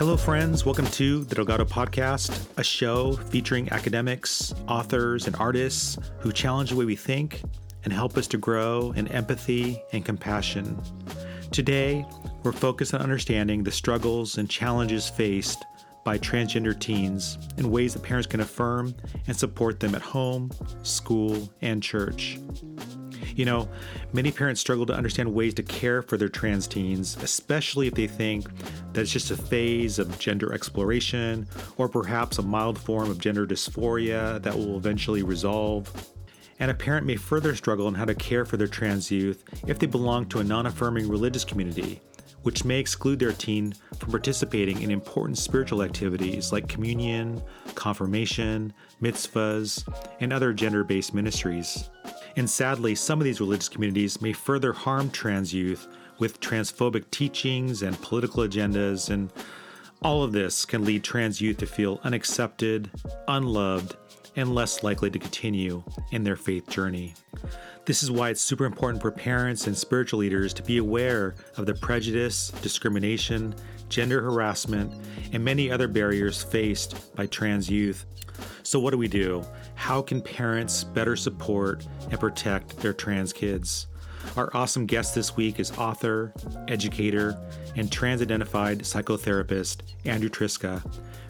Hello, friends. Welcome to the Delgado Podcast, a show featuring academics, authors, and artists who challenge the way we think and help us to grow in empathy and compassion. Today, we're focused on understanding the struggles and challenges faced by transgender teens in ways that parents can affirm and support them at home, school, and church. You know, many parents struggle to understand ways to care for their trans teens, especially if they think that it's just a phase of gender exploration or perhaps a mild form of gender dysphoria that will eventually resolve. And a parent may further struggle on how to care for their trans youth if they belong to a non affirming religious community, which may exclude their teen from participating in important spiritual activities like communion, confirmation, mitzvahs, and other gender based ministries. And sadly, some of these religious communities may further harm trans youth with transphobic teachings and political agendas, and all of this can lead trans youth to feel unaccepted, unloved, and less likely to continue in their faith journey. This is why it's super important for parents and spiritual leaders to be aware of the prejudice, discrimination, gender harassment, and many other barriers faced by trans youth. So, what do we do? How can parents better support and protect their trans kids? Our awesome guest this week is author, educator, and trans identified psychotherapist Andrew Triska,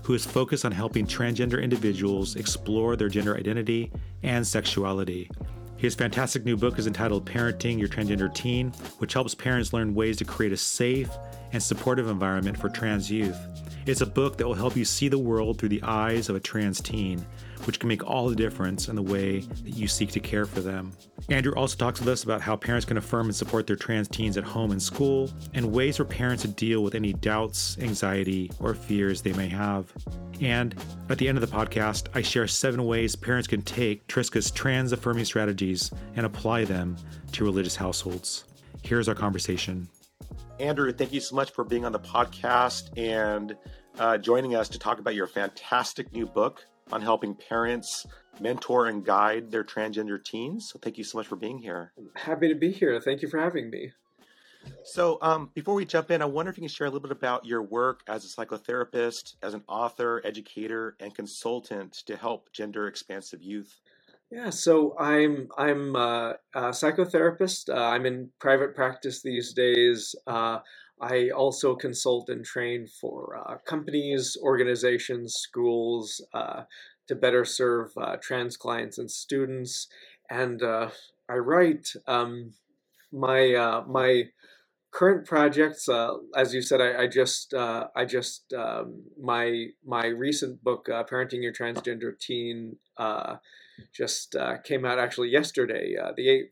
who is focused on helping transgender individuals explore their gender identity and sexuality. His fantastic new book is entitled Parenting Your Transgender Teen, which helps parents learn ways to create a safe and supportive environment for trans youth. It's a book that will help you see the world through the eyes of a trans teen, which can make all the difference in the way that you seek to care for them. Andrew also talks with us about how parents can affirm and support their trans teens at home and school, and ways for parents to deal with any doubts, anxiety, or fears they may have. And at the end of the podcast, I share seven ways parents can take Triska's trans affirming strategies and apply them to religious households. Here's our conversation. Andrew, thank you so much for being on the podcast and uh, joining us to talk about your fantastic new book on helping parents mentor and guide their transgender teens. So, thank you so much for being here. Happy to be here. Thank you for having me. So, um, before we jump in, I wonder if you can share a little bit about your work as a psychotherapist, as an author, educator, and consultant to help gender expansive youth. Yeah, so I'm I'm uh, a psychotherapist. Uh, I'm in private practice these days. Uh, I also consult and train for uh, companies, organizations, schools uh, to better serve uh, trans clients and students. And I write. Um, my my current projects, as you said, I, I just I just um, my my recent book, "Parenting Your Transgender Teen." just uh, came out actually yesterday, uh, the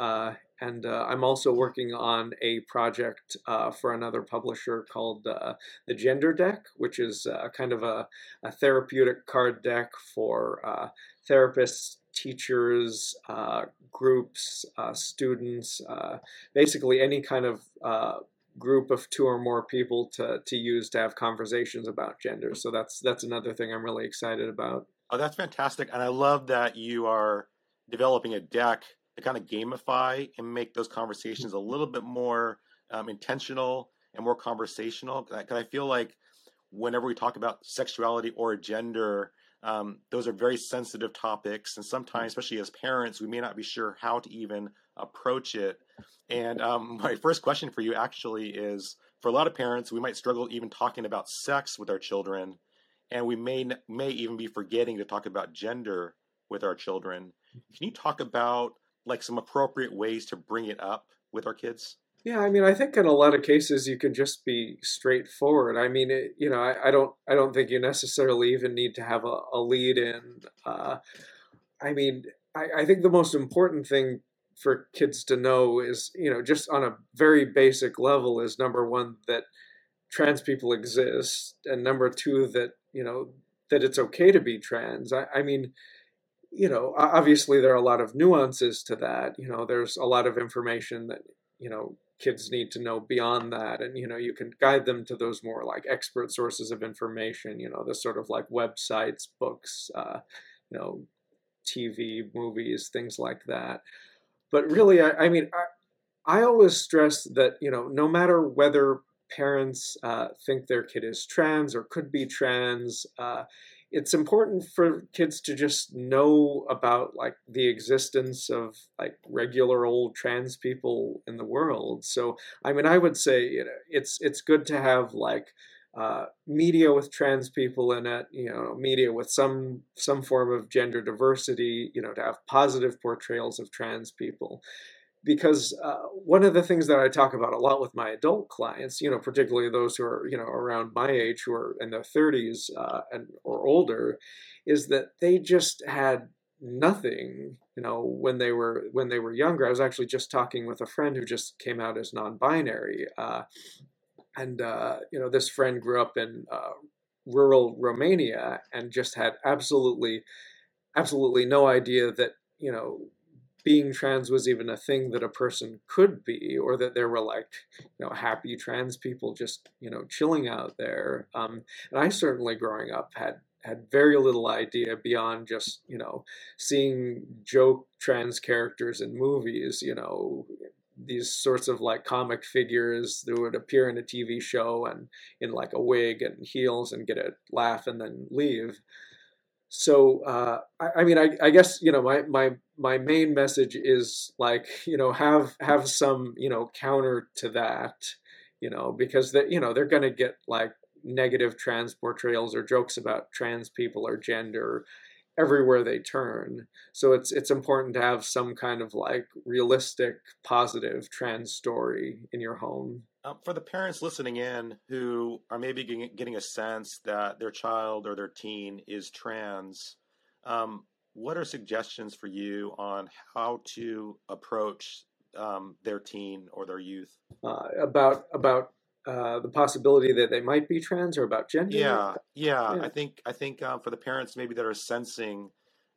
8th. Uh, and uh, I'm also working on a project uh, for another publisher called uh, the Gender Deck, which is a kind of a, a, therapeutic card deck for therapists, teachers, groups, students, basically any kind of group of two or more people to, to use to have conversations about gender. So that's that's another thing I'm really excited about. Oh, that's fantastic. And I love that you are developing a deck to kind of gamify and make those conversations a little bit more um, intentional and more conversational. Because I feel like whenever we talk about sexuality or gender, um, those are very sensitive topics. And sometimes, especially as parents, we may not be sure how to even approach it. And um, my first question for you actually is for a lot of parents, we might struggle even talking about sex with our children and we may may even be forgetting to talk about gender with our children. Can you talk about like some appropriate ways to bring it up with our kids? Yeah, I mean, I think in a lot of cases you can just be straightforward. I mean, it, you know, I, I, don't, I don't think you necessarily even need to have a, a lead in. Uh, I mean, I, I think the most important thing for kids to know is, you know, just on a very basic level, is number one that trans people exist, and number two that you know that it's okay to be trans. I, I mean, you know, obviously there are a lot of nuances to that. You know, there's a lot of information that you know kids need to know beyond that and you know you can guide them to those more like expert sources of information you know the sort of like websites books uh, you know tv movies things like that but really i, I mean I, I always stress that you know no matter whether parents uh, think their kid is trans or could be trans, uh, it's important for kids to just know about like the existence of like regular old trans people in the world. So I mean, I would say you know, it's it's good to have like uh, media with trans people in it, you know, media with some some form of gender diversity, you know, to have positive portrayals of trans people because uh, one of the things that I talk about a lot with my adult clients, you know, particularly those who are you know around my age, who are in their 30s uh, and or older, is that they just had nothing you know when they were when they were younger. I was actually just talking with a friend who just came out as non-binary uh, and uh, you know this friend grew up in uh, rural romania and just had absolutely absolutely no idea that you know being trans was even a thing that a person could be, or that there were like, you know, happy trans people just, you know, chilling out there. Um, and I certainly growing up had had very little idea beyond just, you know, seeing joke trans characters in movies, you know, these sorts of like comic figures that would appear in a TV show and in like a wig and heels and get a laugh and then leave so uh, I, I, mean I, I, guess you know my my my main message is like you know have have some you know counter to that you know because that you know they're gonna get like negative trans portrayals or jokes about trans people or gender everywhere they turn. So it's it's important to have some kind of like realistic positive trans story in your home um, for the parents listening in who are maybe getting, a sense that their child or their teen is trans, um, what are suggestions for you on how to approach um, their teen or their youth? Uh, about about uh, the possibility that they might be trans or about gender? Yeah, yeah. yeah. I think I think uh, for the parents maybe that are sensing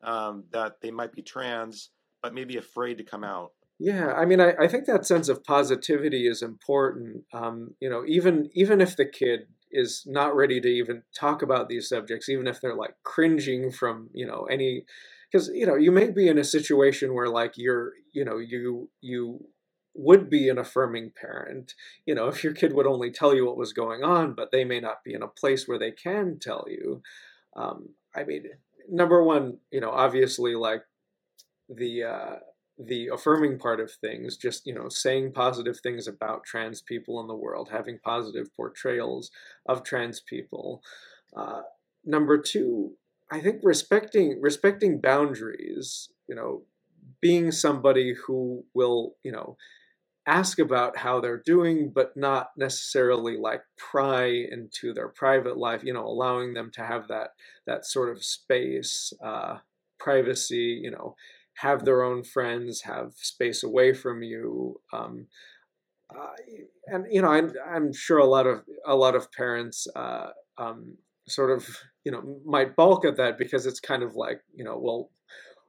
um, that they might be trans, but maybe afraid to come out. Yeah, I mean, I, I think that sense of positivity is important. Um, you know, even even if the kid is not ready to even talk about these subjects, even if they're like cringing from you know any, because you know you may be in a situation where like you're you know you you would be an affirming parent you know if your kid would only tell you what was going on but they may not be in a place where they can tell you um, i mean number one you know obviously like the uh, the affirming part of things, just you know, saying positive things about trans people in the world, having positive portrayals of trans people. Uh, number two, I think respecting respecting boundaries. You know, being somebody who will you know ask about how they're doing, but not necessarily like pry into their private life. You know, allowing them to have that that sort of space, uh, privacy. You know have their own friends, have space away from you. Um, uh, and you know, I'm, I'm sure a lot of a lot of parents uh, um, sort of you know might balk at that because it's kind of like you know, well,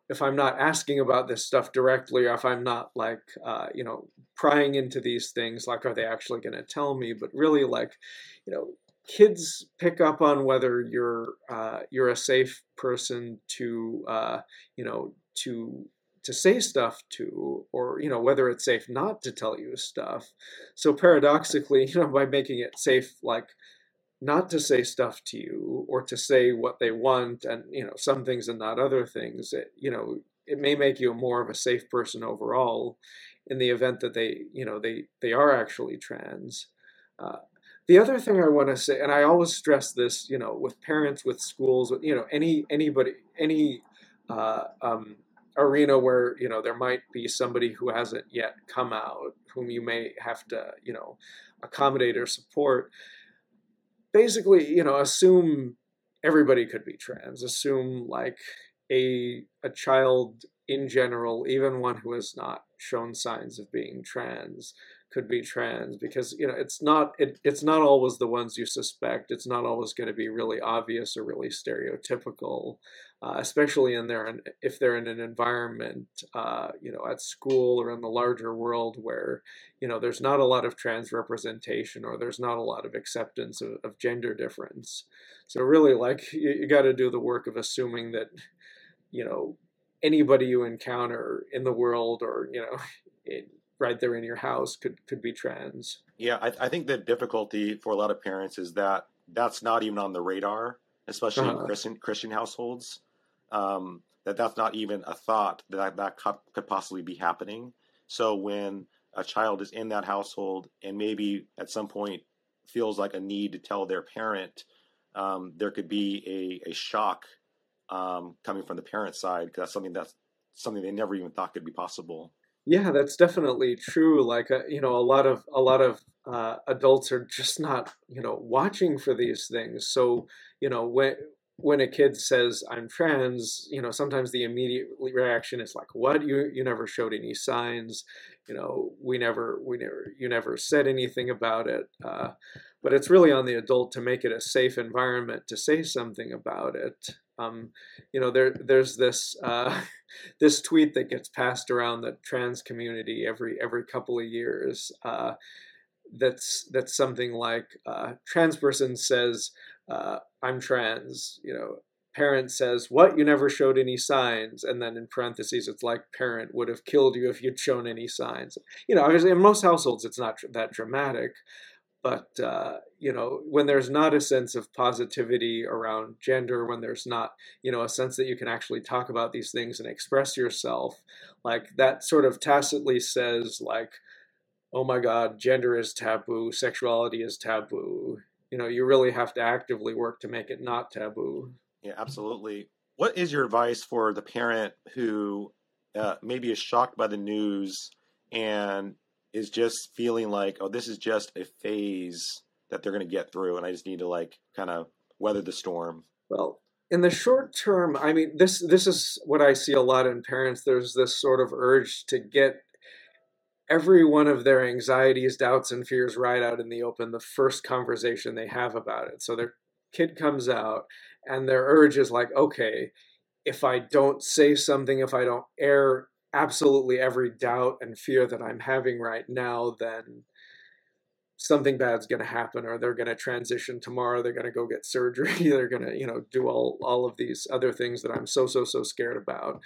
if I'm not asking about this stuff directly, or if I'm not like uh, you know prying into these things, like are they actually going to tell me? But really, like you know, kids pick up on whether you're uh, you're a safe person to uh, you know to to say stuff to or you know whether it's safe not to tell you stuff. So paradoxically you know by making it safe like not to say stuff to you or to say what they want and you know some things and not other things it, you know it may make you more of a safe person overall in the event that they you know they they are actually trans. Uh, the other thing i want to say and i always stress this you know with parents with schools with you know any anybody any uh, um, arena where you know there might be somebody who hasn't yet come out whom you may have to you know accommodate or support. Basically you know assume everybody could be trans. Assume like a a child in general even one who has not shown signs of being trans could be trans because you know it's not it, it's not always the ones you suspect. It's not always going to be really obvious or really stereotypical uh, especially in there if they're in an environment uh, you know at school or in the larger world where you know there's not a lot of trans representation or there's not a lot of acceptance of, of gender difference. So really like you, you got to do the work of assuming that you know anybody you encounter in the world or you know in, right there in your house could could be trans. Yeah, I, I think the difficulty for a lot of parents is that that's not even on the radar, especially uh-huh. in Christian Christian households. Um, that that's not even a thought that that could possibly be happening. So when a child is in that household and maybe at some point feels like a need to tell their parent, um, there could be a, a shock um, coming from the parent side because that's something that's something they never even thought could be possible. Yeah, that's definitely true. Like uh, you know, a lot of a lot of uh, adults are just not you know watching for these things. So you know when when a kid says I'm trans, you know, sometimes the immediate reaction is like, "What? You you never showed any signs? You know, we never we never you never said anything about it." Uh, but it's really on the adult to make it a safe environment to say something about it. Um, you know, there there's this uh, this tweet that gets passed around the trans community every every couple of years. Uh, that's that's something like uh, trans person says uh, I'm trans. You know, parent says what you never showed any signs, and then in parentheses it's like parent would have killed you if you'd shown any signs. You know, obviously in most households it's not that dramatic, but uh, you know when there's not a sense of positivity around gender when there's not you know a sense that you can actually talk about these things and express yourself like that sort of tacitly says like oh my god gender is taboo sexuality is taboo. You know you really have to actively work to make it not taboo. Yeah absolutely. What is your advice for the parent who uh, maybe is shocked by the news and is just feeling like, oh, this is just a phase that they're going to get through, and I just need to like kind of weather the storm. Well, in the short term, I mean, this this is what I see a lot in parents. There's this sort of urge to get every one of their anxieties, doubts, and fears right out in the open the first conversation they have about it. So their kid comes out, and their urge is like, okay, if I don't say something, if I don't air absolutely every doubt and fear that I'm having right now, then something bad's going to happen or they're going to transition tomorrow they're going to go get surgery they're going to you know do all all of these other things that i'm so so so scared about.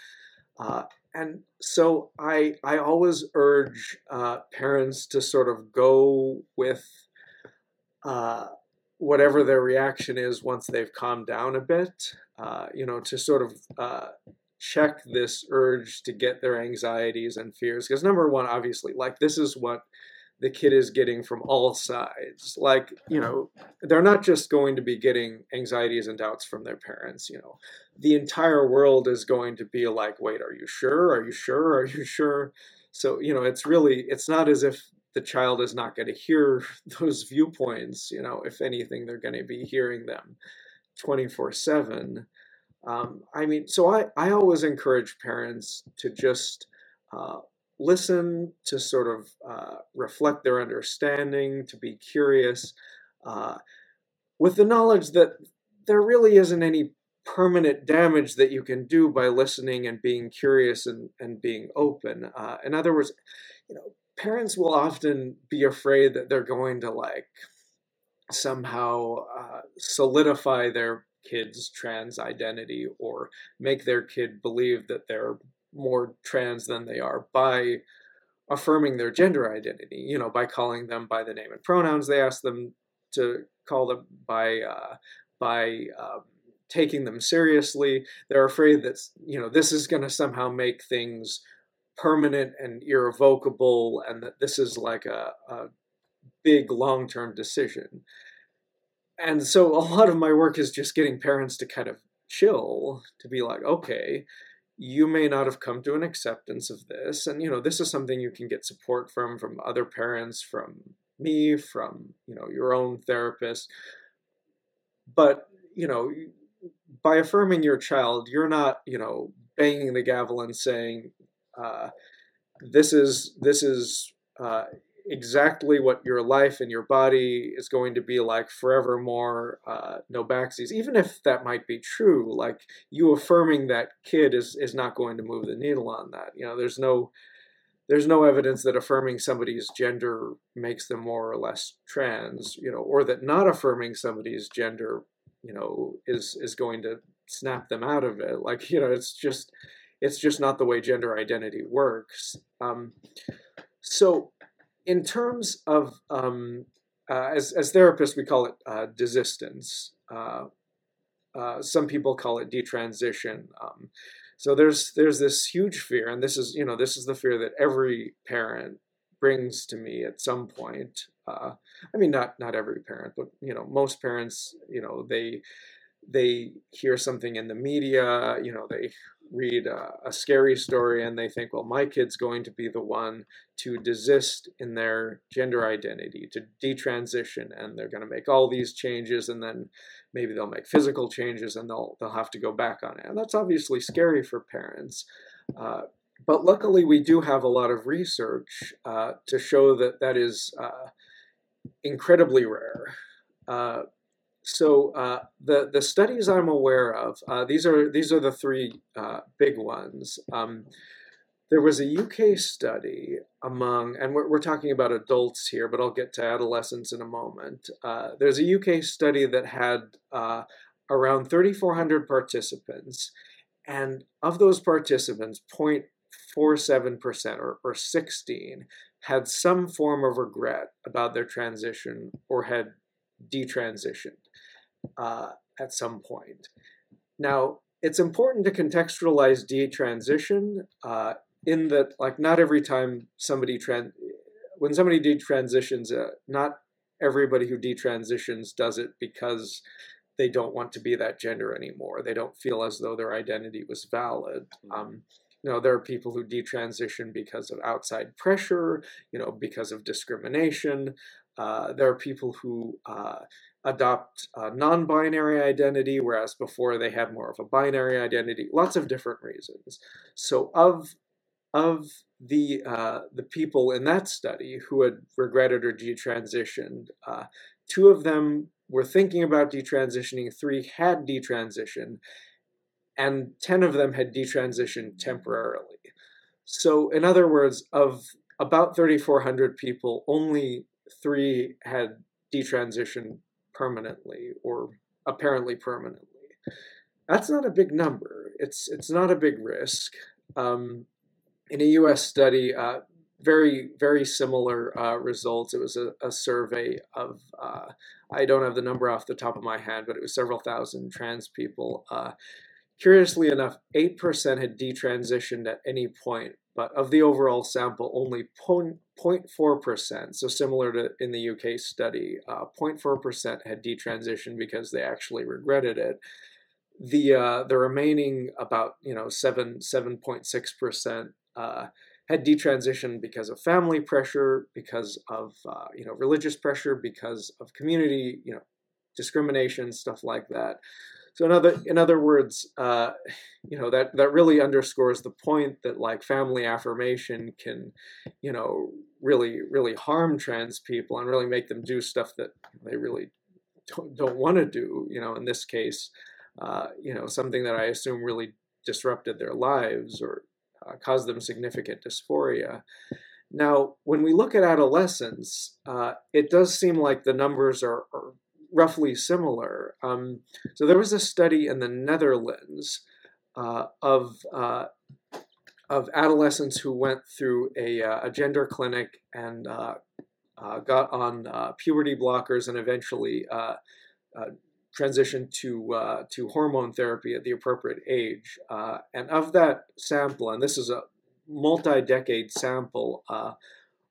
Uh, and so i i always urge uh, parents to sort of go with uh, whatever their reaction is once they've calmed down a bit uh, you know to sort of uh, check this urge to get their anxieties and fears. Because number one obviously like this is what the kid is getting from all sides. Like you know they're not just going to be getting anxieties and doubts from their parents you know. The entire world is going to be like wait are you sure? Are you sure? Are you sure? So you know it's really it's not as if the child is not going to hear those viewpoints you know if anything they're going to be hearing them 24 7 um, I mean, so I, I always encourage parents to just uh, listen, to sort of uh, reflect their understanding, to be curious, uh, with the knowledge that there really isn't any permanent damage that you can do by listening and being curious and, and being open. Uh, in other words, you know, parents will often be afraid that they're going to like somehow uh, solidify their kid's trans identity or make their kid believe that they're more trans than they are by affirming their gender identity, you know, by calling them by the name and pronouns they ask them to call them by uh, by um, taking them seriously. They're afraid that you know this is going to somehow make things permanent and irrevocable, and that this is like a, a big long term decision and so a lot of my work is just getting parents to kind of chill to be like okay you may not have come to an acceptance of this. And you know this is something you can get support from from other parents from me from you know your own therapist. But you know by affirming your child you're not you know banging the gavel and saying uh, this is this is uh, exactly what your life and your body is going to be like forevermore, uh, no backsies. Even if that might be true, like you affirming that kid is is not going to move the needle on that. You know, there's no there's no evidence that affirming somebody's gender makes them more or less trans. You know, or that not affirming somebody's gender, you know, is is going to snap them out of it. Like you know, it's just it's just not the way gender identity works. Um, so, in terms of um, uh, as as therapists, we call it uh, desistance. Uh, uh, some people call it detransition. Um, so there's there's this huge fear, and this is you know this is the fear that every parent brings to me at some point. Uh, I mean, not not every parent, but you know most parents, you know they they hear something in the media, you know they read a, a, scary story and they think, well, my kid's going to be the one to desist in their gender identity, to detransition, and they're going to make all these changes, and then maybe they'll make physical changes and they'll they'll have to go back on it. And that's obviously scary for parents. Uh, but luckily, we do have a lot of research uh, to show that that is uh, incredibly rare. So uh, the the studies I'm aware of, uh, these are these are the three uh, big ones. Um, there was a UK study among, and we're, we're talking about adults here, but I'll get to adolescents in a moment. Uh, there's a UK study that had uh, around 3,400 participants, and of those participants, 0.47% or, or 16 had some form of regret about their transition or had detransitioned uh, at some point. Now, it's important to contextualize detransition uh, in that, like, not every time somebody trans, when somebody detransitions, uh, not everybody who detransitions does it because they don't want to be that gender anymore. They don't feel as though their identity was valid. Hmm. Um, you know, there are people who detransition because of outside pressure, you know, because of discrimination. Uh, there are people who uh, adopt a non binary identity, whereas before they had more of a binary identity. Lots of different reasons. So, of of the uh, the people in that study who had regretted or detransitioned, uh, two of them were thinking about detransitioning, three had detransitioned, and 10 of them had detransitioned temporarily. So, in other words, of about 3,400 people, only three had detransitioned permanently or apparently permanently. That's not a big number. It's it's not a big risk. Um, in a U.S. study, uh, very very similar uh, results. It was a, a survey of uh, I don't have the number off the top of my head, but it was several thousand trans people. Uh, curiously enough, eight percent had detransitioned at any point but of the overall sample, only 0.4%, so similar to in the UK study, uh, 0.4% had detransitioned because they actually regretted it. The uh, the remaining about you know seven seven point six percent uh, had detransitioned because of family pressure, because of uh, you know religious pressure, because of community you know discrimination, stuff like that. So in other in other words, uh, you know that that really underscores the point that like family affirmation can, you know, really really harm trans people and really make them do stuff that they really don't, don't want to do. You know, in this case, uh, you know, something that I assume really disrupted their lives or uh, caused them significant dysphoria. Now, when we look at adolescents, uh, it does seem like the numbers are, are roughly similar. Um, so there was a study in the Netherlands uh, of uh, of adolescents who went through a, uh, a gender clinic and uh, uh, got on uh, puberty blockers and eventually transitioned to to hormone therapy at the appropriate age. and of that sample, and this is a multi-decade sample,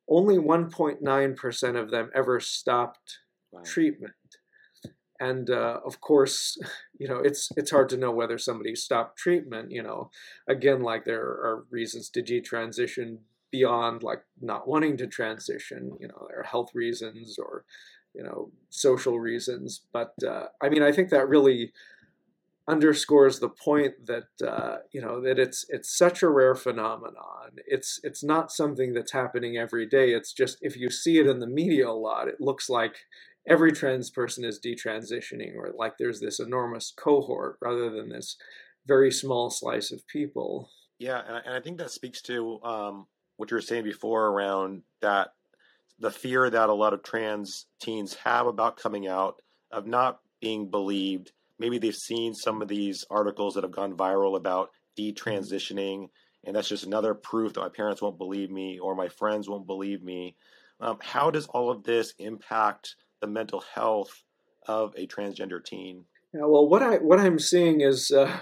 only 1.9% of them ever stopped wow. treatment and uh, of course you know it's it's hard to know whether somebody stopped treatment you know. Again like there are reasons to detransition beyond like not wanting to transition you know there are health reasons or you know social reasons. But uh, i mean i think that really underscores the point that uh, you know that it's it's such a rare phenomenon. It's it's not something that's happening every day. It's just if you see it in the media a lot it looks like every trans person is detransitioning, or like there's this enormous cohort rather than this very small slice of people. Yeah, and I think that speaks to um, what you were saying before around that the fear that a lot of trans teens have about coming out, of not being believed. Maybe they've seen some of these articles that have gone viral about detransitioning, and that's just another proof that my parents won't believe me or my friends won't believe me. Um, how does all of this impact the mental health of a transgender teen? Yeah, well, what I what I'm seeing is, uh,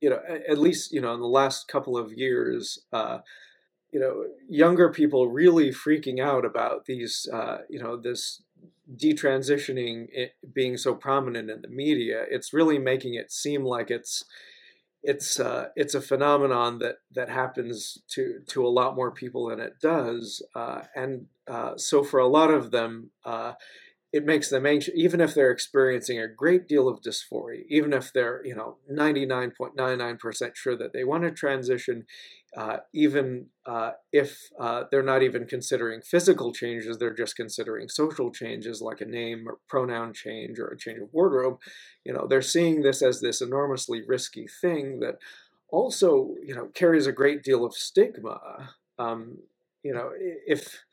you know, at least you know in the last couple of years, uh, you know, younger people really freaking out about these, uh, you know, this detransitioning being so prominent in the media. It's really making it seem like it's it's uh, it's a phenomenon that that happens to to a lot more people than it does, uh, and uh, so for a lot of them, uh, it makes them anxious, even if they're experiencing a great deal of dysphoria, even if they're, you know, 99.99% sure that they want to transition, uh, even uh, if uh, they're not even considering physical changes, they're just considering social changes like a name or pronoun change or a change of wardrobe, you know, they're seeing this as this enormously risky thing that also, you know, carries a great deal of stigma. Um, you know, if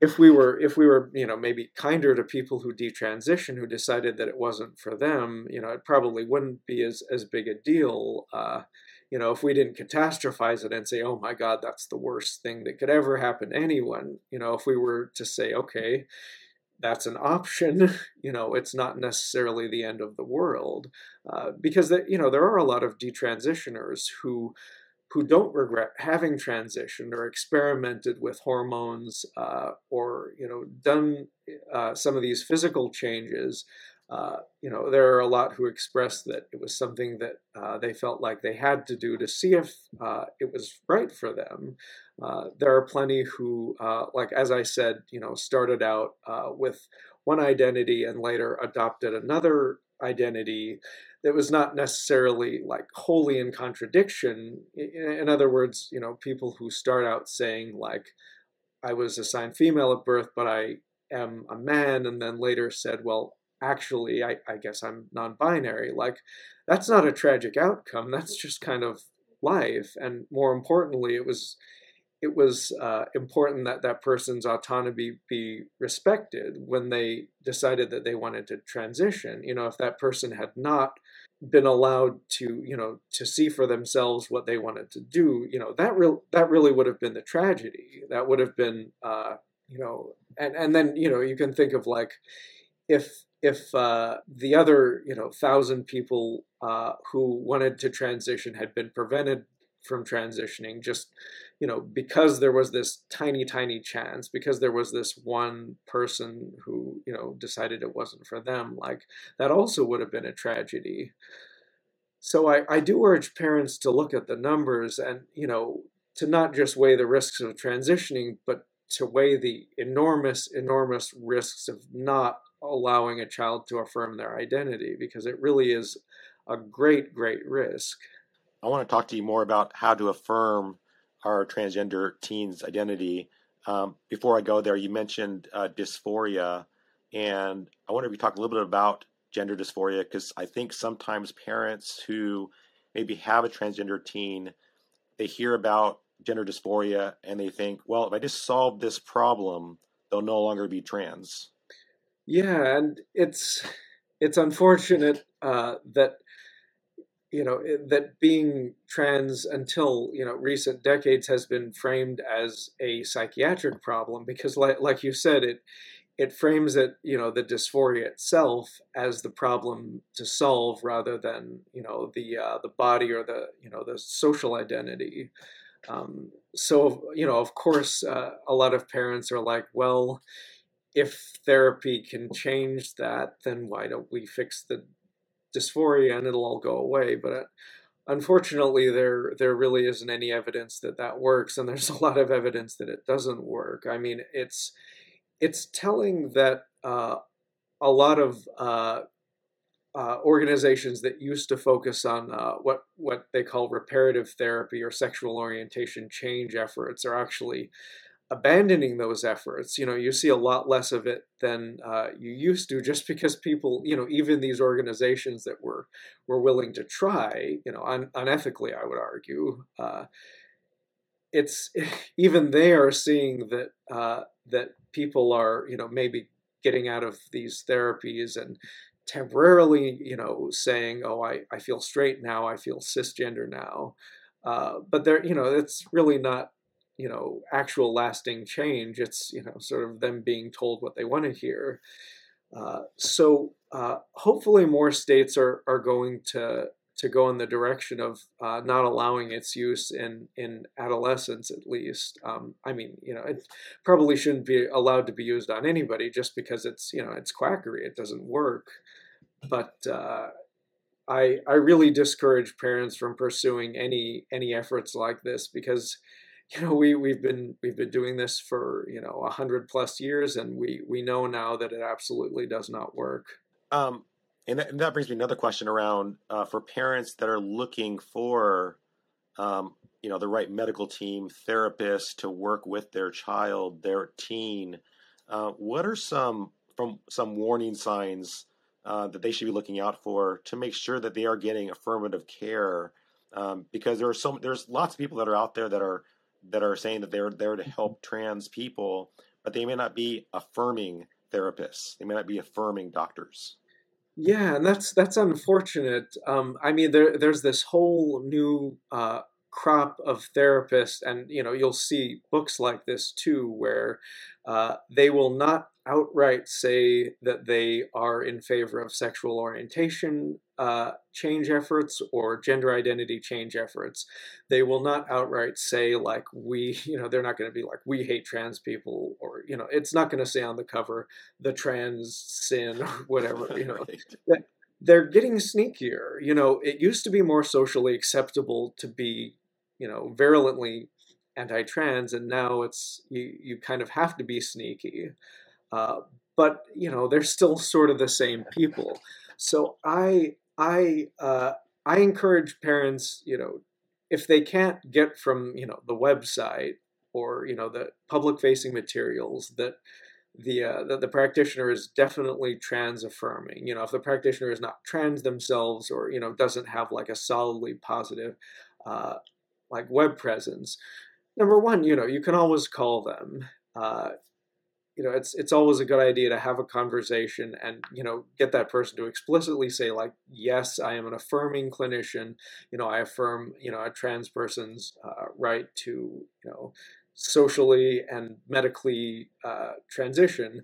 if we were if we were you know maybe kinder to people who detransition who decided that it wasn't for them you know it probably wouldn't be as as big a deal uh, you know if we didn't catastrophize it and say oh my god that's the worst thing that could ever happen to anyone you know if we were to say okay that's an option you know it's not necessarily the end of the world uh, because that you know there are a lot of detransitioners who who don't regret having transitioned or experimented with hormones uh, or you know done uh, some of these physical changes uh, you know there are a lot who express that it was something that uh, they felt like they had to do to see if uh, it was right for them. Uh, there are plenty who like as i said you know started out with one identity and later adopted another identity that was not necessarily like wholly in contradiction. In other words, you know, people who start out saying like, I was assigned female at birth, but I am a man, and then later said, well, actually, I, I guess I'm non binary. Like, that's not a tragic outcome. That's just kind of life. And more importantly, it was it was uh, important that that person's autonomy be respected when they decided that they wanted to transition. You know, if that person had not been allowed to, you know, to see for themselves what they wanted to do, you know, that real that really would have been the tragedy. That would have been, uh, you know, and and then you know you can think of like if if uh, the other you know thousand people uh, who wanted to transition had been prevented from transitioning just you know because there was this tiny tiny chance because there was this one person who you know decided it wasn't for them like that also would have been a tragedy. So i, I do urge parents to look at the numbers and you know to not just weigh the risks of transitioning but to weigh the enormous enormous risks of not allowing a child to affirm their identity because it really is a great great risk. I want to talk to you more about how to affirm our transgender teens' identity. Um, before I go there, you mentioned uh, dysphoria, and I wonder if you talk a little bit about gender dysphoria because I think sometimes parents who maybe have a transgender teen, they hear about gender dysphoria and they think, well, if I just solve this problem, they'll no longer be trans. Yeah, and it's it's unfortunate uh, that you know that being trans until you know recent decades has been framed as a psychiatric problem because like like you said it it frames it you know the dysphoria itself as the problem to solve rather than you know the uh, the body or the you know the social identity. Um, so you know of course uh, a lot of parents are like well if therapy can change that then why don't we fix the dysphoria and it'll all go away. But uh, unfortunately, there there really isn't any evidence that that works, and there's a lot of evidence that it doesn't work. I mean, it's it's telling that uh, a lot of uh, uh, organizations that used to focus on uh, what what they call reparative therapy or sexual orientation change efforts are actually abandoning those efforts. You know, you see a lot less of it than uh, you used to, just because people, you know, even these organizations that were were willing to try, you know, un- unethically, I would argue, uh, it's even they are seeing that uh, that people are, you know, maybe getting out of these therapies and temporarily, you know, saying, "Oh, I, I feel straight now, I feel cisgender now." uh, but there, you know, it's really not you know actual lasting change. It's you know sort of them being told what they want to hear. Uh, so uh, hopefully more states are are going to to go in the direction of uh, not allowing its use in in adolescence at least. Um, I mean, you know, it probably shouldn't be allowed to be used on anybody just because it's you know it's quackery. It doesn't work. But uh, I I really discourage parents from pursuing any any efforts like this because you know we we've been we've been doing this for you know a hundred plus years and we we know now that it absolutely does not work. Um, and that, and that brings me another question around uh, for parents that are looking for um, you know the right medical team therapist to work with their child their teen uh, what are some from some warning signs uh, that they should be looking out for to make sure that they are getting affirmative care um, because there are some there's lots of people that are out there that are that are saying that they're there to help trans people but they may not be affirming therapists. They may not be affirming doctors. Yeah, and that's that's unfortunate. Um, I mean, there there's this whole new uh, crop of therapists, and you know, you'll see books like this too, where uh, they will not outright say that they are in favor of sexual orientation uh, change efforts or gender identity change efforts. They will not outright say, like, we, you know, they're not going to be like, we hate trans people, or, you know, it's not going to say on the cover, the trans sin, or whatever, you know. right. They're getting sneakier. You know, it used to be more socially acceptable to be, you know, virulently anti-trans, and now it's you, you kind of have to be sneaky. Uh, but you know, they're still sort of the same people. So I I uh, I encourage parents, you know, if they can't get from you know the website or you know the public facing materials that the uh, that the practitioner is definitely trans affirming. You know, if the practitioner is not trans themselves or you know doesn't have like a solidly positive uh, like web presence. Number one, you know, you can always call them. Uh, you know it's it's always a good idea to have a conversation and you know get that person to explicitly say like yes i am an affirming clinician. You know i affirm you know a trans person's uh, right to you know socially and medically uh, transition.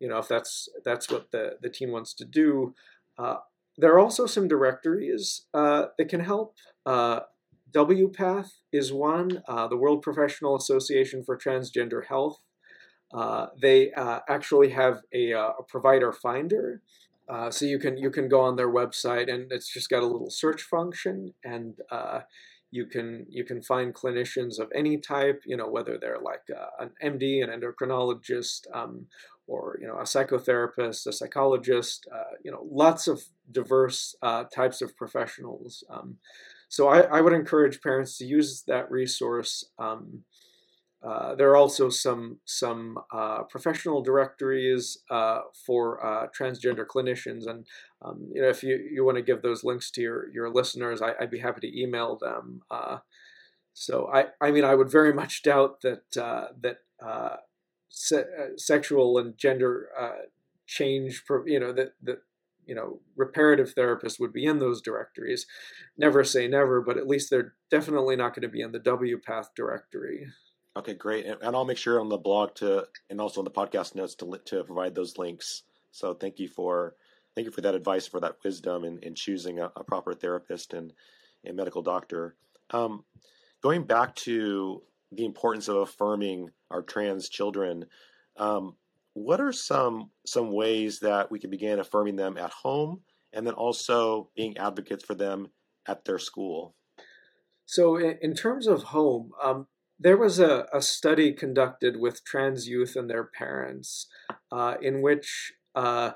You know if that's that's what the the team wants to do. Uh, there are also some directories uh, that can help. Uh, WPATH is one, uh, the World Professional Association for Transgender Health uh, they uh, actually have a, uh, a provider finder, uh, so you can you can go on their website and it's just got a little search function, and uh, you can you can find clinicians of any type, you know whether they're like an MD, an endocrinologist, um, or you know a psychotherapist, a psychologist, you know lots of diverse types of professionals. Um, so I, I, would encourage parents to use that resource. Um, uh, there are also some some uh, professional directories uh, for uh, transgender clinicians, and um, you know if you, you want to give those links to your your listeners, I, would be happy to email them. Uh, so I I mean I would very much doubt that that se- sexual and gender change you know that that you know reparative therapists would be in those directories. Never say never, but at least they're definitely not going to be in the WPATH directory. Okay, great, and, and, I'll make sure on the blog to and also on the podcast notes to to provide those links. So thank you for thank you for that advice, for that wisdom in, in choosing a, a proper therapist and a medical doctor. Um, going back to the importance of affirming our trans children, um, what are some some ways that we can begin affirming them at home, and then also being advocates for them at their school? So, in terms of home, um, there was a, a study conducted with trans youth and their parents uh, in which uh,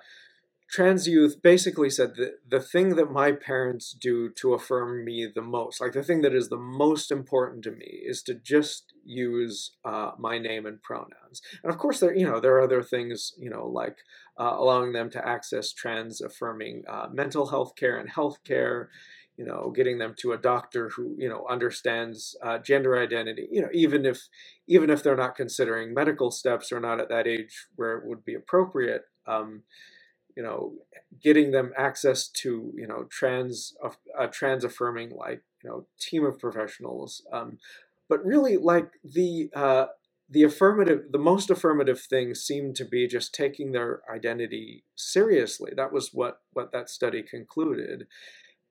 trans youth basically said that the thing that my parents do to affirm me the most, like the thing that is the most important to me, is to just use uh, my name and pronouns. And of course, there you know there are other things you know like uh, allowing them to access trans affirming uh, mental health care and health care you know getting them to a doctor who you know understands uh, gender identity you know even if even if they're not considering medical steps or not at that age where it would be appropriate um, you know getting them access to you know trans uh, trans affirming like you know team of professionals um, but really like the uh, the affirmative the most affirmative thing seemed to be just taking their identity seriously. That was what what that study concluded.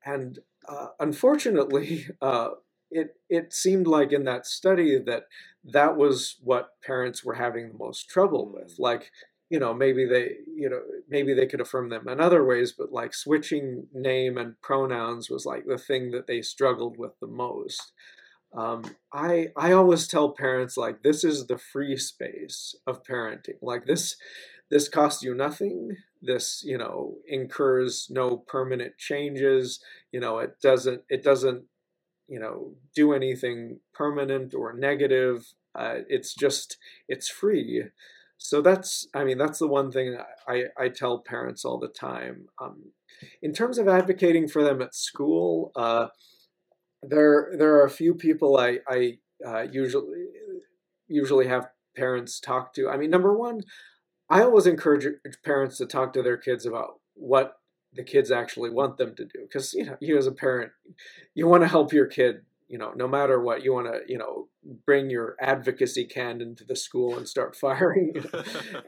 And uh, unfortunately uh, it it seemed like in that study that that was what parents were having the most trouble with. Like you know maybe they you know maybe they could affirm them in other ways but like switching name and pronouns was like the thing that they struggled with the most. Um, i i always tell parents like this is the free space of parenting. Like this this costs you nothing. This you know incurs no permanent changes. You know it doesn't it doesn't you know do anything permanent or negative. Uh, it's just it's free so that's i mean that's the one thing i, I tell parents all the time um, in terms of advocating for them at school uh, there there are a few people i i uh, usually usually have parents talk to. I mean number one i always encourage parents to talk to their kids about what the kids actually want them to do because you know you as a parent you want to help your kid you know, no matter what, you want to, you know, bring your advocacy can into the school and start firing.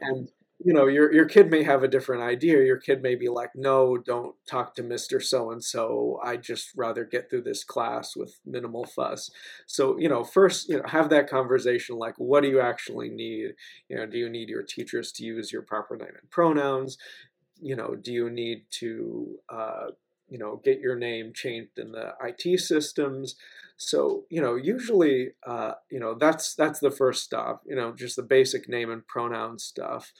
and you know, your your kid may have a different idea. Your kid may be like, "No, don't talk to Mister So and So. I just rather get through this class with minimal fuss." So, you know, first, you know, have that conversation. Like, what do you actually need? You know, do you need your teachers to use your proper name and pronouns? You know, do you need to, uh, you know, get your name changed in the IT systems? So you know, usually, uh, you know, that's that's the first stop. You know, just the basic name and pronoun stuff.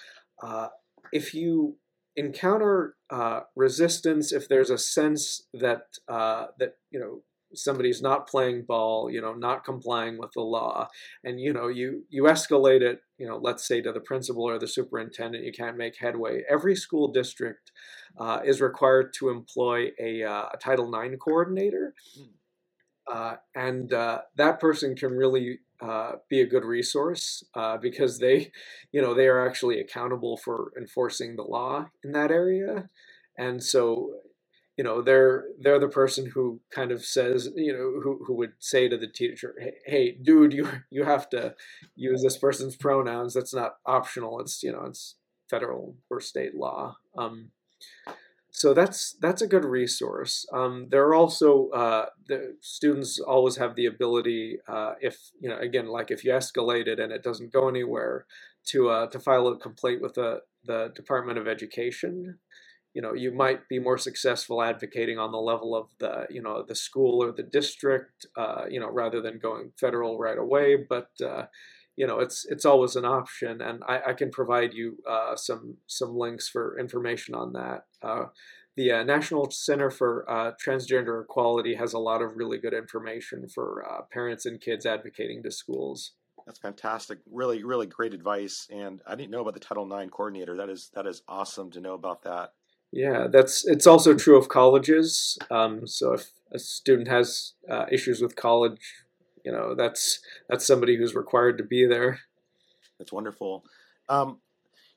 Uh, if you encounter uh, resistance, if there's a sense that uh, that you know somebody's not playing ball, you know, not complying with the law, and you know, you you escalate it, you know, let's say to the principal or the superintendent, you can't make headway. Every school district uh, is required to employ a, uh, a Title IX coordinator. Mm. Uh, and uh, that person can really uh, be a good resource uh, because they, you know, they are actually accountable for enforcing the law in that area, and so, you know, they're they're the person who kind of says, you know, who, who would say to the teacher, hey, hey, dude, you you have to use this person's pronouns. That's not optional. It's you know, it's federal or state law. Um, so that's that's a good resource. Um, there are also uh, the students always have the ability, uh, if you know, again, like if you escalate it and it doesn't go anywhere, to uh, to file a complaint with the the Department of Education. You know, you might be more successful advocating on the level of the you know the school or the district, uh, you know, rather than going federal right away. But uh, you know it's it's always an option and i, I can provide you uh, some some links for information on that. Uh, the uh, national center for uh, transgender equality has a lot of really good information for uh, parents and kids advocating to schools. That's fantastic. Really really great advice and i didn't know about the title ix coordinator. That is that is awesome to know about that. Yeah that's it's also true of colleges. Um, so if a student has uh, issues with college you know that's that's somebody who's required to be there. That's wonderful. Um,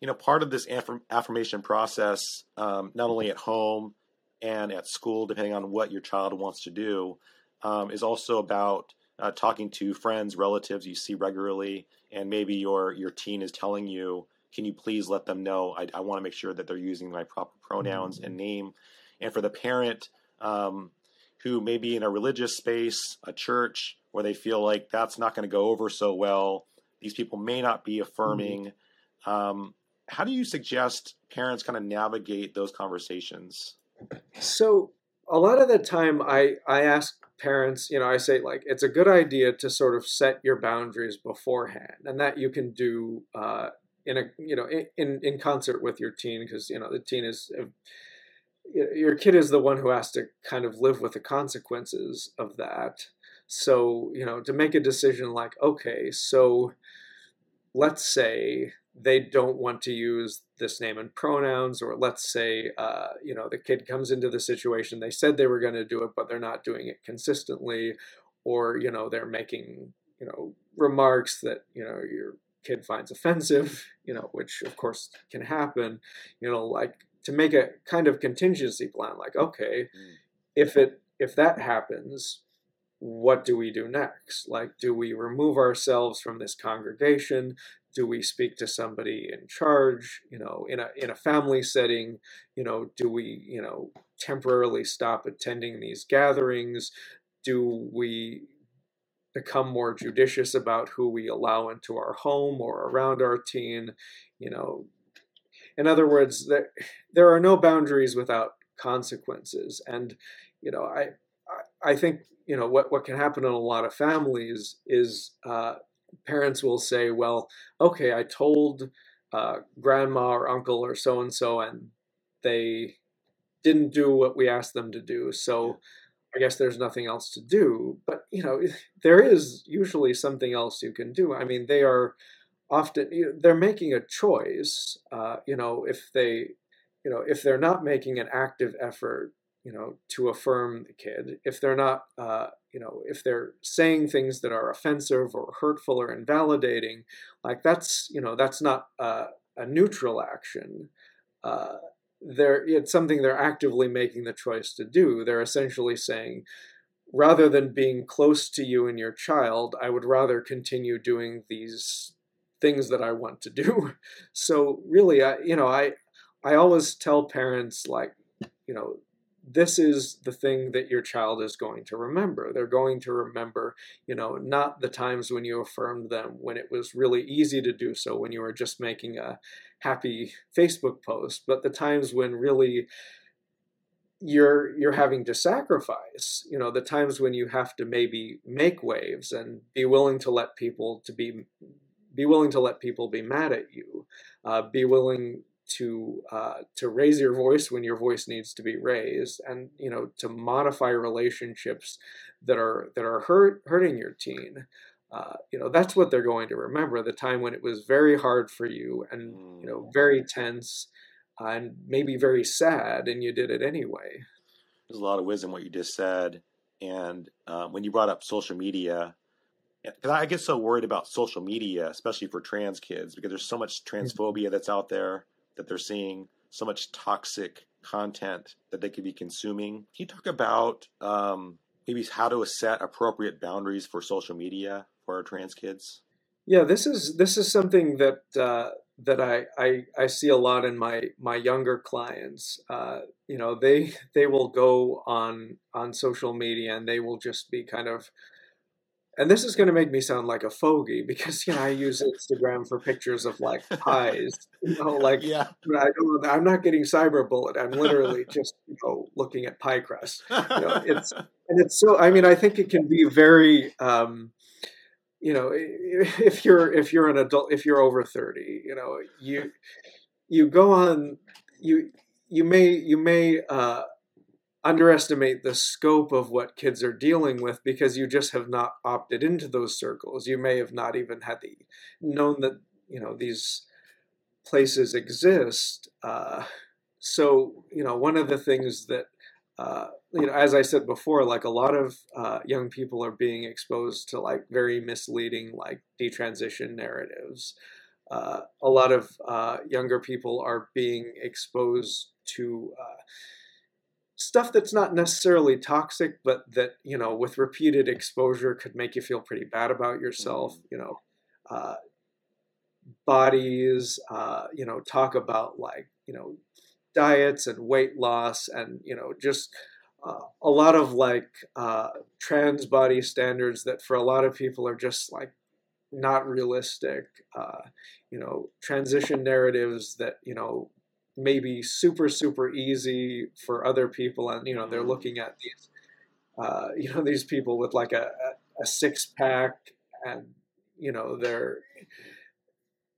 you know part of this affirm- affirmation process um, not only at home and at school depending on what your child wants to do um, is also about uh, talking to friends relatives you see regularly and maybe your your teen is telling you can you please let them know? I, I want to make sure that they're using my proper pronouns mm-hmm. and name. And for the parent um, who may be in a religious space a church where they feel like that's not going to go over so well. These people may not be affirming. Mm-hmm. Um, how do you suggest parents kind of navigate those conversations? So a lot of the time, I I ask parents, you know, I say like it's a good idea to sort of set your boundaries beforehand, and that you can do uh, in a you know in in concert with your teen because you know the teen is. Uh, your kid is the one who has to kind of live with the consequences of that. So, you know, to make a decision like, okay, so let's say they don't want to use this name and pronouns, or let's say, uh, you know, the kid comes into the situation, they said they were going to do it, but they're not doing it consistently, or, you know, they're making, you know, remarks that, you know, your kid finds offensive, you know, which of course can happen, you know, like to make a kind of contingency plan like okay mm. if it if that happens what do we do next? Like do we remove ourselves from this congregation? Do we speak to somebody in charge? You know in a in a family setting you know do we you know temporarily stop attending these gatherings? Do we become more judicious about who we allow into our home or around our teen? You know in other words there there are no boundaries without consequences. And you know i i think you know what what can happen in a lot of families is uh, parents will say, well, okay, I told uh, grandma or uncle or so and so, and they didn't do what we asked them to do. So I guess there's nothing else to do. But, you know, there is usually something else you can do. I mean, they are often, they're making a choice. Uh, you know, if they, you know, if they're not making an active effort you know, to affirm the kid. If they're not, uh, you know, if they're saying things that are offensive or hurtful or invalidating, like that's, you know, that's not uh, a neutral action. Uh, they're, it's something they're actively making the choice to do. They're essentially saying, rather than being close to you and your child, I would rather continue doing these things that I want to do. So really, I, you know, I, I always tell parents like, you know, this is the thing that your child is going to remember. They're going to remember, you know, not the times when you affirmed them when it was really easy to do so, when you were just making a happy Facebook post, but the times when really you're you're having to sacrifice you know the times when you have to maybe make waves and be willing to let people to be be willing to let people be mad at you uh, be willing to uh, to raise your voice when your voice needs to be raised, and you know to modify relationships that are that are hurt hurting your teen. Uh, you know that's what they're going to remember the time when it was very hard for you and you know mm. very tense uh, and maybe very sad and you did it anyway there's a lot of wisdom what you just said and uh, when you brought up social media because i get so worried about social media especially for trans kids because there's so much mm. transphobia that's out there that they're seeing so much toxic content that they could be consuming. Can you talk about um, maybe how to set appropriate boundaries for social media for our trans kids? Yeah, this is this is something that uh, that I, I I see a lot in my my younger clients. Uh, you know, they they will go on on social media and they will just be kind of and this is going to make me sound like a fogey because you know I use Instagram for pictures of like pies, you know, like yeah. I don't, I'm not getting cyberbullet. I'm literally just you know looking at pie crust. You know, it's and it's so. I mean, I think it can be very. Um, you know, if you're if you're an adult, if you're over thirty, you know, you you go on you you may you may uh, underestimate the scope of what kids are dealing with because you just have not opted into those circles. You may have not even had the known that you know these places exist. Uh, so you know one of the things that uh, you know as I said before, like a lot of uh, young people are being exposed to like very misleading like detransition narratives. Uh, a lot of uh, younger people are being exposed to uh, stuff that's not necessarily toxic, but that you know, with repeated exposure, could make you feel pretty bad about yourself. Mm-hmm. You know, uh, bodies. Uh, you know, talk about like you know, diets and weight loss, and you know, just uh, a lot of like uh, trans body standards that for a lot of people are just like not realistic. Uh, you know, transition narratives that you know maybe super super easy for other people and you know they're mm-hmm. looking at these uh, you know these people with like a, a, a six pack and you know they're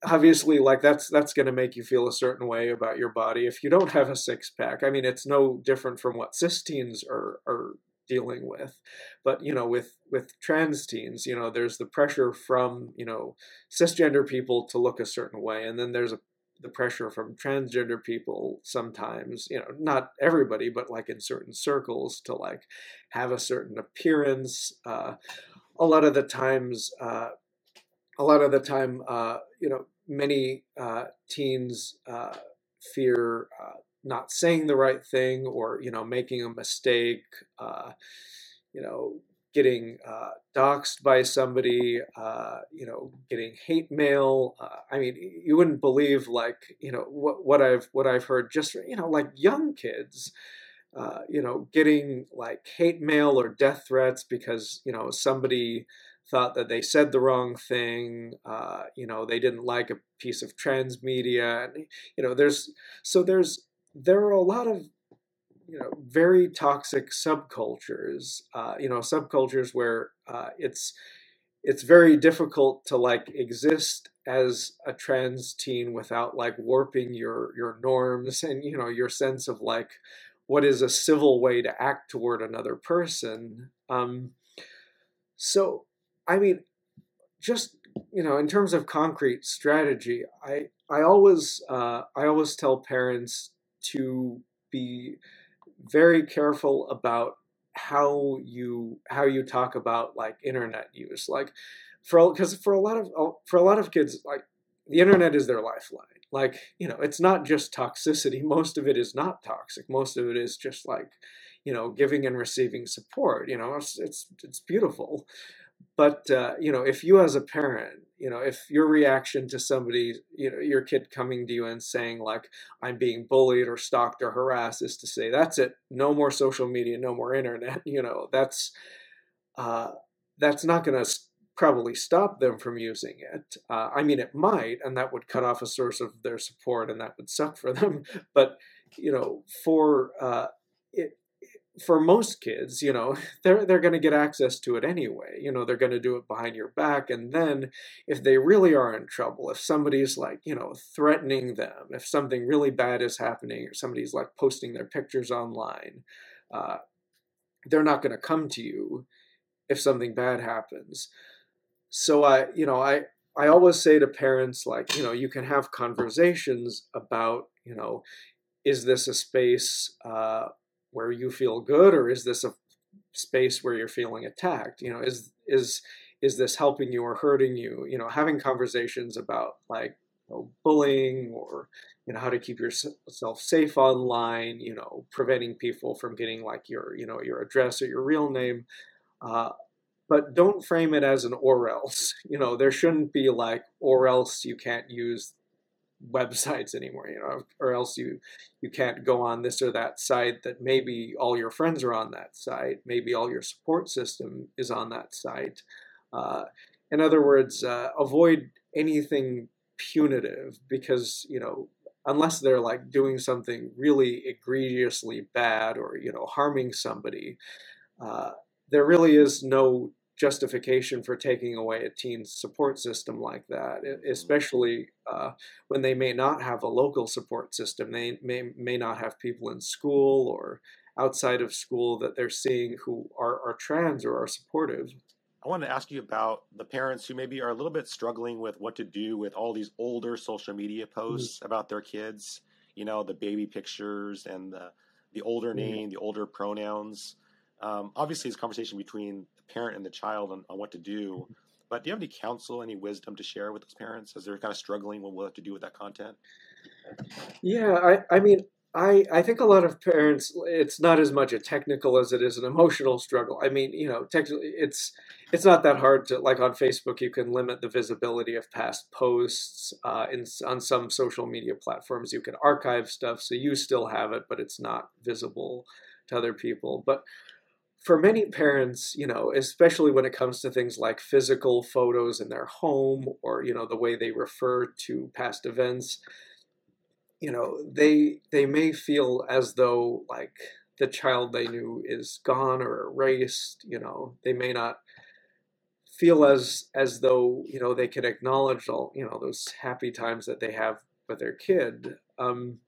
obviously like that's that's going to make you feel a certain way about your body if you don't have a six pack i mean it's no different from what cis teens are are dealing with but you know with with trans teens you know there's the pressure from you know cisgender people to look a certain way and then there's a the pressure from transgender people sometimes you know not everybody but like in certain circles to like have a certain appearance uh, a lot of the times uh, a lot of the time uh, you know many uh, teens uh, fear uh, not saying the right thing or you know making a mistake uh, you know getting uh, doxxed by somebody uh, you know getting hate mail uh, i mean you wouldn't believe like you know what, what i've what i've heard just you know like young kids uh, you know getting like hate mail or death threats because you know somebody thought that they said the wrong thing. Uh, you know, they didn't like a piece of transmedia. And, you know, there's so there's there are a lot of you know very toxic subcultures. Uh, you know, subcultures where uh, it's it's very difficult to like exist as a trans teen without like warping your your norms and you know your sense of like what is a civil way to act toward another person um so I mean, just you know, in terms of concrete strategy, I I always uh, I always tell parents to be very careful about how you how you talk about like internet use like for because for a lot of oh, for a lot of kids like the internet is their lifeline. Like you know it's not just toxicity. Most of it is not toxic. Most of it is just like you know giving and receiving support you know it's it's, it's beautiful but uh, you know if you as a parent you know if your reaction to somebody you know your kid coming to you and saying like i'm being bullied or stalked or harassed is to say that's it. No more social media no more internet you know that's uh, that's not going to probably stop them from using it. Uh, i mean it might and that would cut off a source of their support and that would suck for them but you know for uh, it, for most kids, you know, they're they're going to get access to it anyway. You know, they're going to do it behind your back and then if they really are in trouble, if somebody's like, you know, threatening them, if something really bad is happening or somebody's like posting their pictures online, uh, they're not going to come to you if something bad happens. So I, you know, I I always say to parents like, you know, you can have conversations about, you know, is this a space uh, where you feel good or is this a space where you're feeling attacked? You know is is is this helping you or hurting you? You know having conversations about like you know, bullying or you know how to keep yourself safe online you know preventing people from getting like your you know your address or your real name. Uh, but don't frame it as an or else. You know there shouldn't be like or else you can't use websites anymore you know or else you you can't go on this or that site that maybe all your friends are on that site maybe all your support system is on that site. Uh, in other words uh, avoid anything punitive because you know unless they're like doing something really egregiously bad or you know harming somebody uh, there really is no justification for taking away a teen's support system like that, especially uh, when they may not have a local support system. They may, may not have people in school or outside of school that they're seeing who are, are trans or are supportive. I want to ask you about the parents who maybe are a little bit struggling with what to do with all these older social media mm-hmm. posts mm-hmm. about their kids. You know, the baby pictures and the the older mm-hmm. name, mm-hmm. the older pronouns. Um, obviously, it's a conversation between the parent and the child on, on what to do. But do you have any counsel, any wisdom to share with those parents as they're kind of struggling with what to do with that content? Yeah, I, I mean, I, I think a lot of parents it's not as much a technical as it is an emotional struggle. I mean, you know, technically it's it's not that hard to like on Facebook you can limit the visibility of past posts. Uh, in on some social media platforms you can archive stuff so you still have it, but it's not visible to other people. But for many parents, you know, especially when it comes to things like physical photos in their home or, you know, the way they refer to past events, you know, they they may feel as though like the child they knew is gone or erased, you know, they may not feel as as though, you know, they can acknowledge all, you know, those happy times that they have with their kid. Um,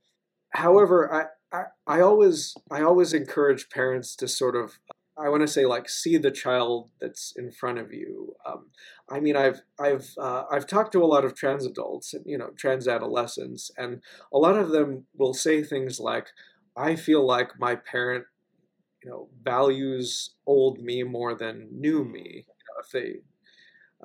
however, I, I, I always I always encourage parents to sort of I want to say like see the child that's in front of you. Um, I mean, I've I've uh, I've talked to a lot of trans adults, and you know, trans adolescents, and a lot of them will say things like, "I feel like my parent, you know, values old me more than new me." You know, if they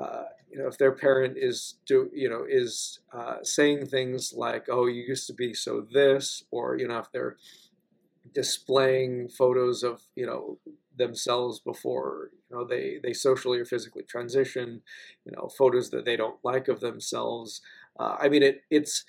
uh, you know, if their parent is do you know is uh, saying things like, "Oh, you used to be so this," or you know, if they're displaying photos of you know themselves before you know they they socially or physically transition, you know, photos that they don't like of themselves. Uh, I mean, it it's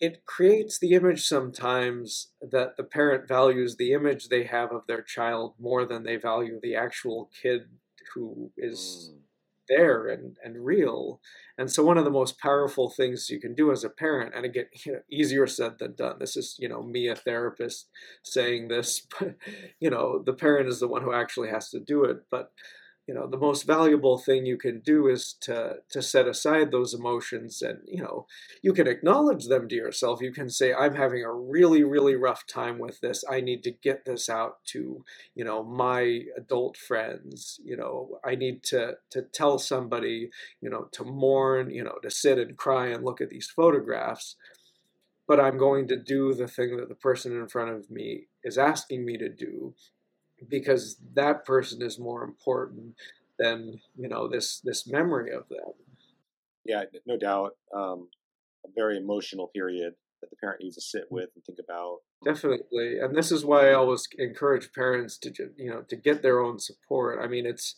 it creates the image sometimes that the parent values the image they have of their child more than they value the actual kid who is mm there and, and real. And so one of the most powerful things you can do as a parent, and again, you know, easier said than done. This is, you know, me, a therapist, saying this, but you know, the parent is the one who actually has to do it. But you know the most valuable thing you can do is to to set aside those emotions and you know you can acknowledge them to yourself. You can say i'm having a really really rough time with this. I need to get this out to you know my adult friends. You know i need to to tell somebody you know to mourn you know to sit and cry and look at these photographs but i'm going to do the thing that the person in front of me is asking me to do because that person is more important than you know this this memory of them. Yeah, no doubt. Um, a very emotional period that the parent needs to sit with and think about. Definitely, and this is why I always encourage parents to you know to get their own support. I mean, it's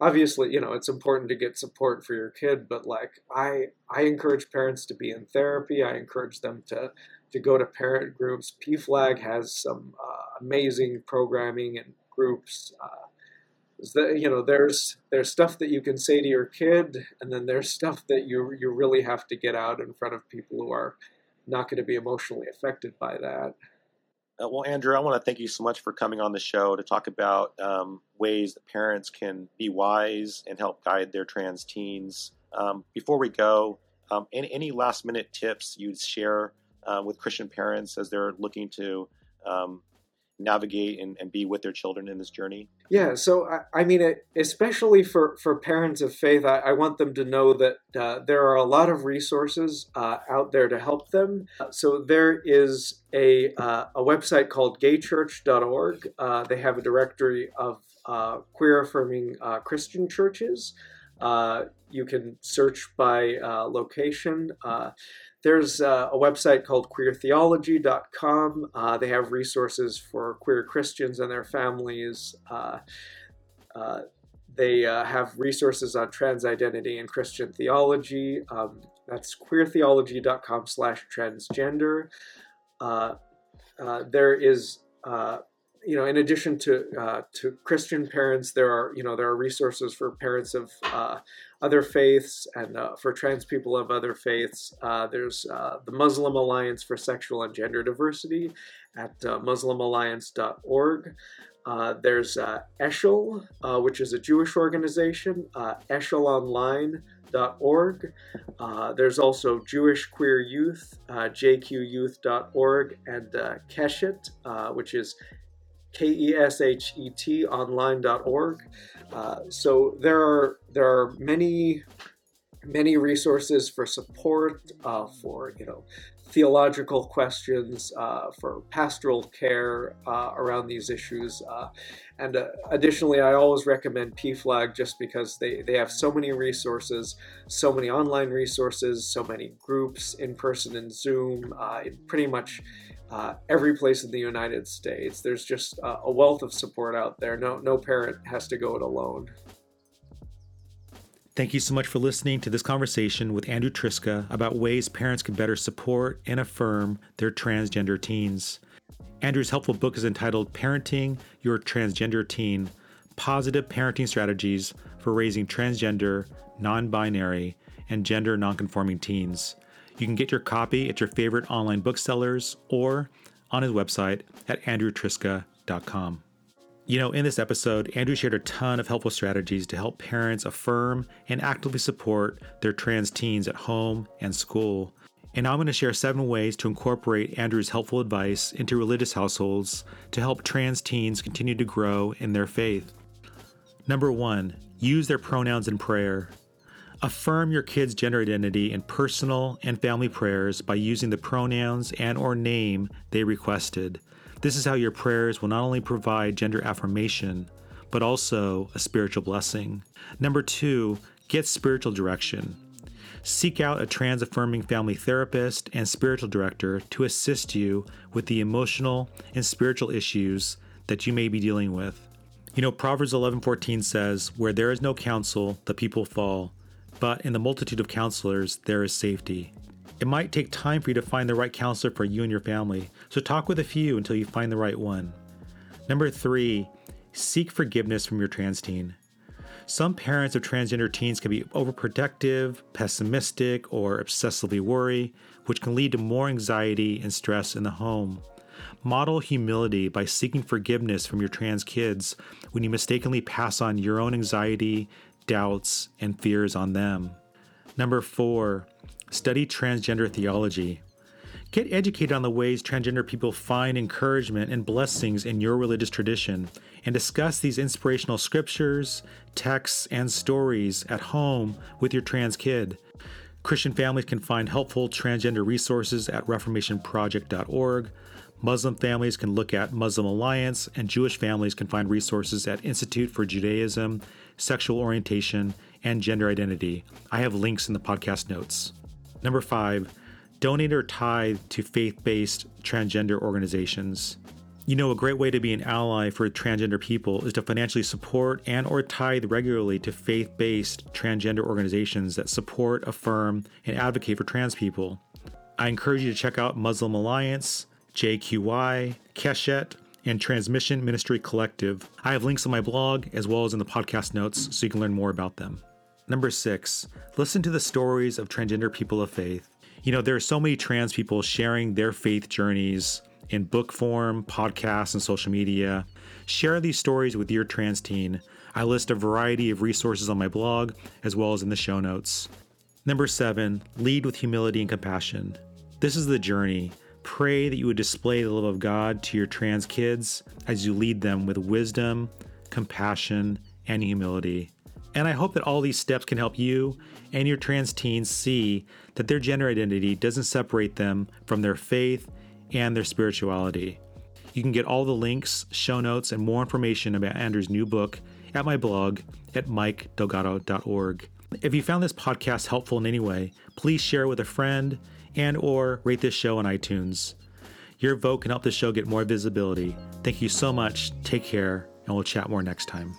obviously you know it's important to get support for your kid, but like I I encourage parents to be in therapy. I encourage them to to go to parent groups. PFLAG has some uh, amazing programming and groups. Uh, that you know there's there's stuff that you can say to your kid, and then there's stuff that you you really have to get out in front of people who are not going to be emotionally affected by that. Uh, well, Andrew, I want to thank you so much for coming on the show to talk about um, ways that parents can be wise and help guide their trans teens. Um, before we go, um, any, any, last minute tips you'd share uh, with Christian parents as they're looking to um, navigate and, and be with their children in this journey? Yeah, so I, I mean, especially for, for parents of faith, I, I want them to know that uh, there are a lot of resources uh, out there to help them. So there is a, uh, a website called gaychurch.org. Uh, they have a directory of uh, queer affirming uh, Christian churches. you can search by location. There's uh, a website called queertheology.com. Uh, they have resources for queer Christians and their families. Uh, uh they uh, have resources on trans identity and Christian theology. Um, that's queertheology.com slash transgender. There is you know, in addition to uh, to Christian parents, there are you know there are resources for parents of uh, other faiths and uh, for trans people of other faiths. Uh, there's uh, the Muslim Alliance for Sexual and Gender Diversity at uh, MuslimAlliance.org. there's Eshel, which is a Jewish organization, EshelOnline.org. there's also Jewish Queer Youth, JQYouth.org, and Keshet, which is K-E-S-H-E-T online.org. Uh, so there are there are many many resources for support uh, for you know theological questions uh, for pastoral care uh, around these issues uh, and uh, additionally i always recommend pflag just because they, they have so many resources so many online resources so many groups in person and zoom pretty much uh, every place in the United States. There's just uh, a wealth of support out there. No, no parent has to go it alone. Thank you so much for listening to this conversation with Andrew Triska about ways parents can better support and affirm their transgender teens. Andrew's helpful book is entitled Parenting Your Transgender Teen Positive Parenting Strategies for Raising Transgender, Non Binary, and Gender Nonconforming Teens. You can get your copy at your favorite online booksellers or on his website at andrewtriska.com. You know, in this episode, Andrew shared a ton of helpful strategies to help parents affirm and actively support their trans teens at home and school. And I'm going to share seven ways to incorporate Andrew's helpful advice into religious households to help trans teens continue to grow in their faith. Number one, use their pronouns in prayer. Affirm your kid's gender identity in personal and family prayers by using the pronouns and or name they requested. This is how your prayers will not only provide gender affirmation, but also a spiritual blessing. Number 2, get spiritual direction. Seek out a trans affirming family therapist and spiritual director to assist you with the emotional and spiritual issues that you may be dealing with. You know, Proverbs 11:14 says, "Where there is no counsel, the people fall, but in the multitude of counselors there is safety." It might take time for you to find the right counselor for you and your family, so talk with a few until you find the right one. Number 3, seek forgiveness from your trans teen. Some parents of transgender teens can be overprotective, pessimistic, or obsessively worry, which can lead to more anxiety and stress in the home. Model humility by seeking forgiveness from your trans kids when you mistakenly pass on your own anxiety, doubts, and fears on them. Number four, study transgender theology. Get educated on the ways transgender people find encouragement and blessings in your religious tradition and discuss these inspirational scriptures, texts, and stories at home with your trans kid. Christian families can find helpful transgender resources at reformationproject.org. Muslim families can look at Muslim Alliance, and Jewish families can find resources at Institute for Judaism, Sexual Orientation, and Gender Identity. I have links in the podcast notes. Number five, donate or tithe to faith based transgender organizations. You know, a great way to be an ally for transgender people is to financially support and or tithe regularly to faith-based transgender organizations that support, affirm, and advocate for trans people. I encourage you to check out Muslim Alliance, JQY, Keshet, and Transmission Ministry Collective. I have links on my blog as well as in the podcast notes so you can learn more about them. Number six, listen to the stories of transgender people of faith. You know, there are so many trans people sharing their faith journeys in book form, podcasts, and social media. Share these stories with your trans teen. I list a variety of resources on my blog as well as in the show notes. Number seven, lead with humility and compassion. This is the journey. Pray that you would display the love of God to your trans kids as you lead them with wisdom, compassion, and humility. And I hope that all these steps can help you and your trans teens see that their gender identity doesn't separate them from their faith and their spirituality. You can get all the links, show notes, and more information about Andrew's new book at my blog at mikedelgado.org. If you found this podcast helpful in any way, please share it with a friend and or rate this show on iTunes. Your vote can help the show get more visibility. Thank you so much. Take care, and we'll chat more next time.